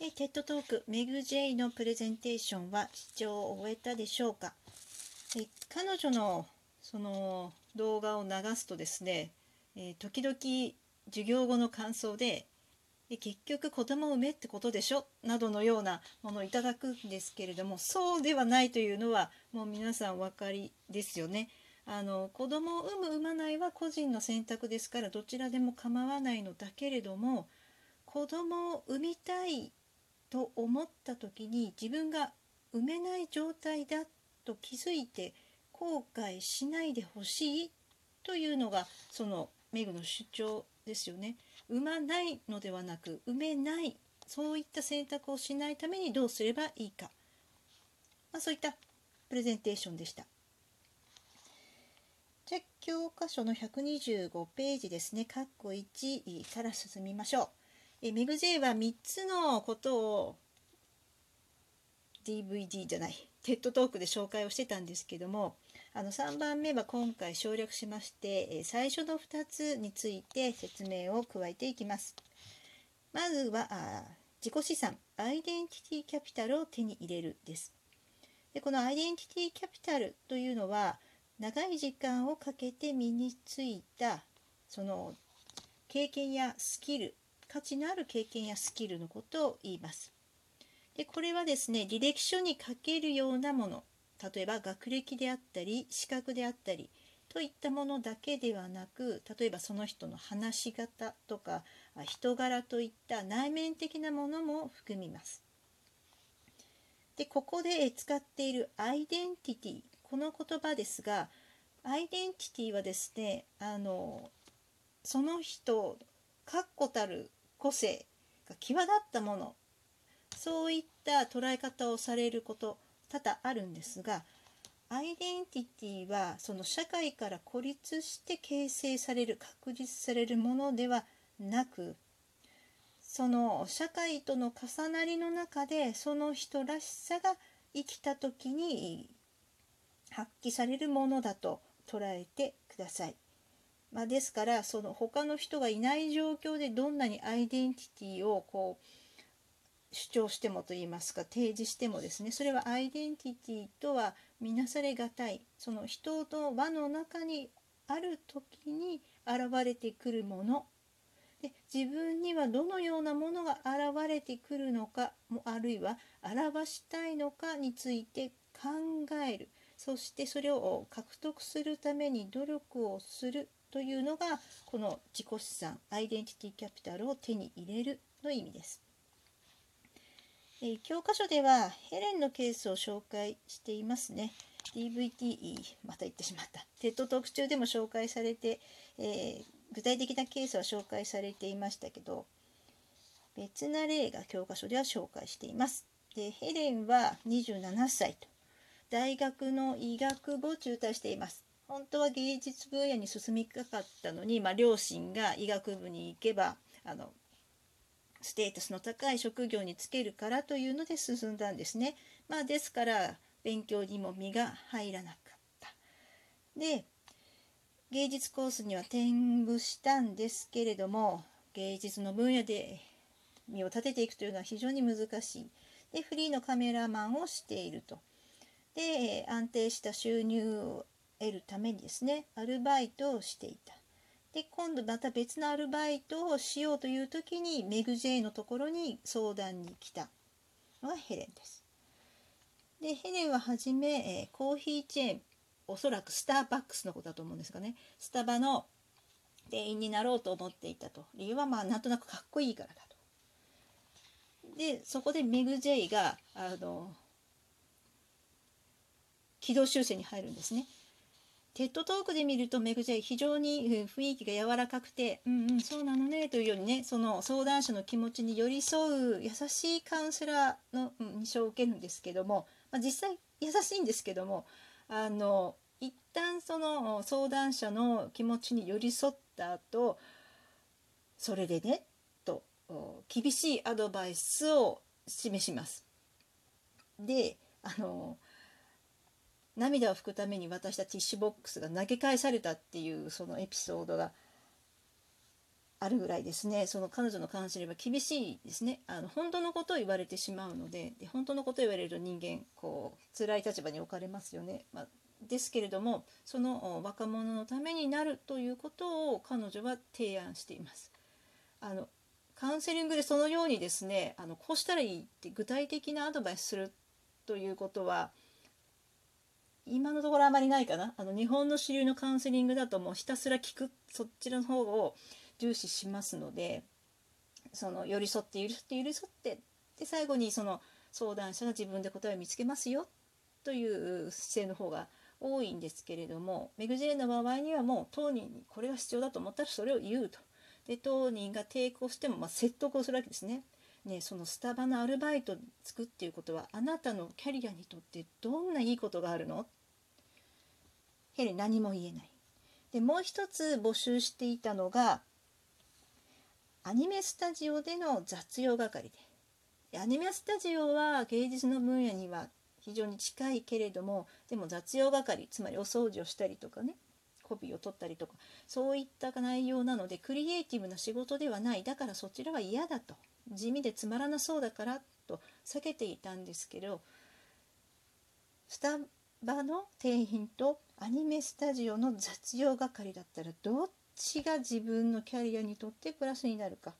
え TED Talk メグ・ジェイのプレゼンテーションは視聴を終えたでしょうか？え彼女のその動画を流すとですね、え時々授業後の感想で結局子供を産めってことでしょ？などのようなものをいただくんですけれどもそうではないというのはもう皆さんお分かりですよね。あの子供を産む産まないは個人の選択ですからどちらでも構わないのだけれども子供を産みたいと思った時に自分が産めない状態だと気づいて後悔しないでほしいというのがそのメグの主張ですよね。産まないのではなく産めないそういった選択をしないためにどうすればいいか、まあ、そういったプレゼンテーションでした。じゃ教科書の125ページですね、括弧1から進みましょう。えメグ J は3つのことを DVD じゃない、テッドトークで紹介をしてたんですけども、あの3番目は今回省略しまして、最初の2つについて説明を加えていきます。まずは自己資産、アイデンティティキャピタルを手に入れるです。でこのアイデンティティキャピタルというのは長い時間をかけて身についたその経験やスキル価値のある経験やスキルのことを言います。でこれはですね履歴書に書けるようなもの例えば学歴であったり資格であったりといったものだけではなく例えばその人の話し方とか人柄といった内面的なものも含みます。でここで使っているアイデンティティこの言葉ですがアイデンティティはですねあのその人確固たる個性が際立ったものそういった捉え方をされること多々あるんですがアイデンティティはその社会から孤立して形成される確立されるものではなくその社会との重なりの中でその人らしさが生きた時に発揮されるものだと捉えてください。まあ、ですからその他の人がいない状況でどんなにアイデンティティをこう主張してもといいますか提示してもですねそれはアイデンティティとは見なされがたい。その人と輪の中にある時に現れてくるもの。で自分にはどのようなものが現れてくるのかもあるいは表したいのかについて考える。そしてそれを獲得するために努力をする。というのがこの自己資産 identity capital を手に入れるの意味です。えー、教科書ではヘレンのケースを紹介していますね。DVT また言ってしまった。 TED 特集でも紹介されて、えー、具体的なケースは紹介されていましたけど別な例が教科書では紹介しています。でヘレンは27歳と大学の医学部を中退しています。本当は芸術分野に進みたかったのに、まあ、両親が医学部に行けばあのステータスの高い職業に就けるからというので進んだんですね。まあ、ですから勉強にも身が入らなかった。で芸術コースには転部したんですけれども芸術の分野で身を立てていくというのは非常に難しい。でフリーのカメラマンをしていると。で安定した収入を得るためにですねアルバイトをしていた。で今度また別のアルバイトをしようという時にメグ・ジェイのところに相談に来たのがヘレンです。でヘレンははじめ、えー、コーヒーチェーンおそらくスターバックスのことだと思うんですがねスタバの店員になろうと思っていたと理由はまあなんとなくかっこいいからだと。でそこでメグ・ジェイがあの軌道修正に入るんですね。テッドトークで見るとメグジェイ非常に雰囲気が柔らかくてうんうんそうなのねというようにねその相談者の気持ちに寄り添う優しいカウンセラーの印象を受けるんですけども、まあ、実際優しいんですけどもあの一旦その相談者の気持ちに寄り添った後それでねと厳しいアドバイスを示します。であの涙を拭くために渡したティッシュボックスが投げ返されたっていうそのエピソードがあるぐらいですねその彼女のカウンセリングは厳しいですねあの本当のことを言われてしまうのでで本当のことを言われると人間こう辛い立場に置かれますよね。まあ、ですけれどもその若者のためになるということを彼女は提案しています。あのカウンセリングでそのようにですねあのこうしたらいいって具体的なアドバイスするということは今のところあまりないかなあの日本の主流のカウンセリングだともうひたすら聞くそちらの方を重視しますのでその寄り添って寄り添って寄り添ってで最後にその相談者が自分で答えを見つけますよという姿勢の方が多いんですけれどもメグジェーンの場合にはもう当人にこれが必要だと思ったらそれを言うと。で当人が抵抗してもま説得をするわけですね。ね、そのスタバのアルバイトつくっていうことはあなたのキャリアにとってどんないいことがあるの？ヘレ何も言えない。でもう一つ募集していたのがアニメスタジオでの雑用係で。アニメスタジオは芸術の分野には非常に近いけれどもでも雑用係つまりお掃除をしたりとかねコピーを取ったりとかそういった内容なのでクリエイティブな仕事ではない。だからそちらは嫌だと。地味でつまらなそうだからと避けていたんですけどスタバの店員とアニメスタジオの雑用係だったらどっちが自分のキャリアにとってプラスになるか。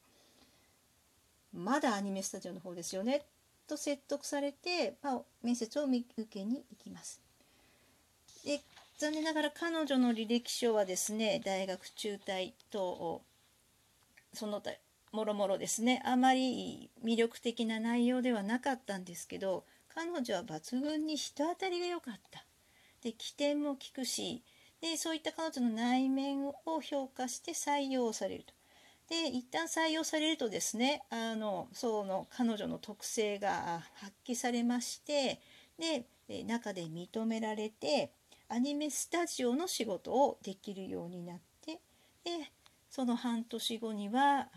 まだアニメスタジオの方ですよね。と説得されて、まあ、面接を受けに行きます。で残念ながら彼女の履歴書はですね大学中退とその他もろもろですね。あまり魅力的な内容ではなかったんですけど彼女は抜群に人当たりが良かった。で起点も利くしでそういった彼女の内面を評価して採用されると。で一旦採用されるとですねあのその彼女の特性が発揮されましてで中で認められてアニメスタジオの仕事をできるようになってでその半年後には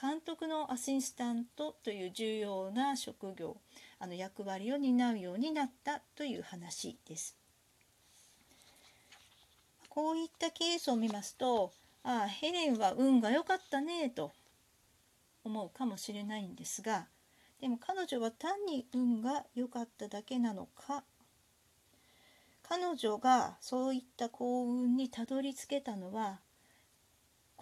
監督のアシスタントという重要な職業あの役割を担うようになったという話です。こういったケースを見ますとああヘレンは運が良かったねと思うかもしれないんですがでも彼女は単に運が良かっただけなのか彼女がそういった幸運にたどり着けたのは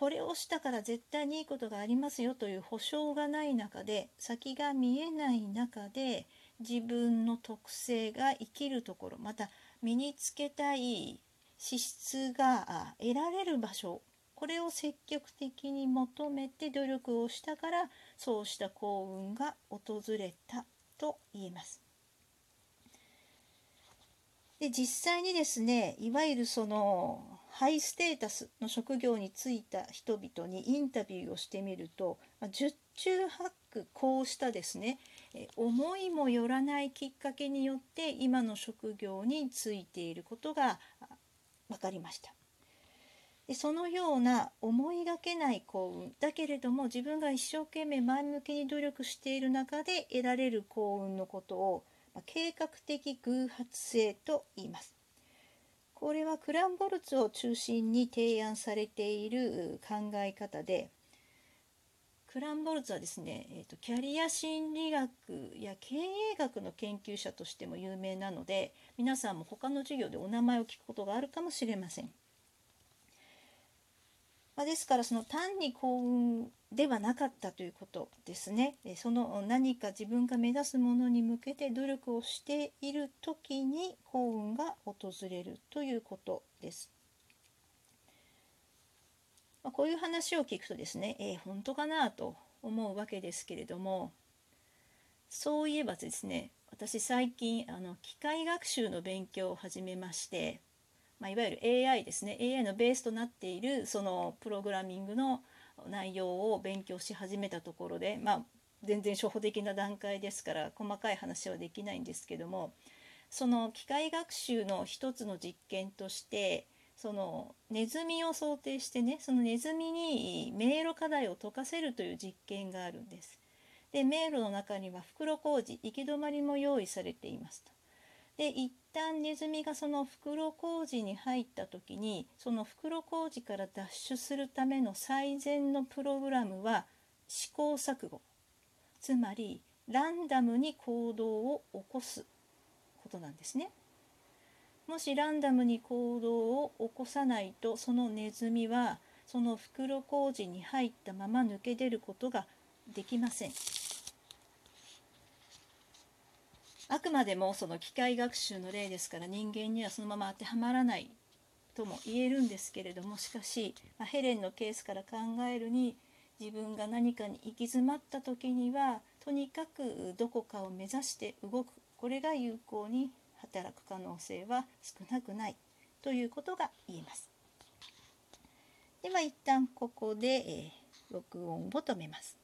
これをしたから絶対にいいことがありますよという保証がない中で先が見えない中で自分の特性が生きるところまた身につけたい資質が得られる場所これを積極的に求めて努力をしたからそうした幸運が訪れたと言えます。で実際にですねいわゆるそのハイステータスの職業に就いた人々にインタビューをしてみると十中八九こうしたですね思いもよらないきっかけによって今の職業に就いていることが分かりました。でそのような思いがけない幸運だけれども自分が一生懸命前向きに努力している中で得られる幸運のことを、ま、計画的偶発性と言います。これはクランボルツを中心に提案されている考え方でクランボルツはですね、えーと、キャリア心理学や経営学の研究者としても有名なので皆さんも他の授業でお名前を聞くことがあるかもしれません。まあ、ですからその単に幸運ではなかったということですね。その何か自分が目指すものに向けて努力をしている時に幸運が訪れるということです。まあ、こういう話を聞くとですね、えー、本当かなと思うわけですけれどもそういえばですね私最近あの機械学習の勉強を始めまして、まあ、いわゆる AI ですね AI のベースとなっているそのプログラミングの内容を勉強し始めたところで、まあ、全然初歩的な段階ですから細かい話はできないんですけどもその機械学習の一つの実験としてそのネズミを想定してねそのネズミに迷路課題を解かせるという実験があるんです。で迷路の中には袋小路行き止まりも用意されていますと。で一旦ネズミがその袋小路に入った時にその袋小路から脱出するための最善のプログラムは試行錯誤つまりランダムに行動を起こすことなんですね。もしランダムに行動を起こさないとそのネズミはその袋小路に入ったまま抜け出ることができません。あくまでもその機械学習の例ですから人間にはそのまま当てはまらないとも言えるんですけれどもしかし、まあ、ヘレンのケースから考えるに自分が何かに行き詰まった時にはとにかくどこかを目指して動くこれが有効に働く可能性は少なくないということが言えます。では一旦ここで、えー、録音を止めます。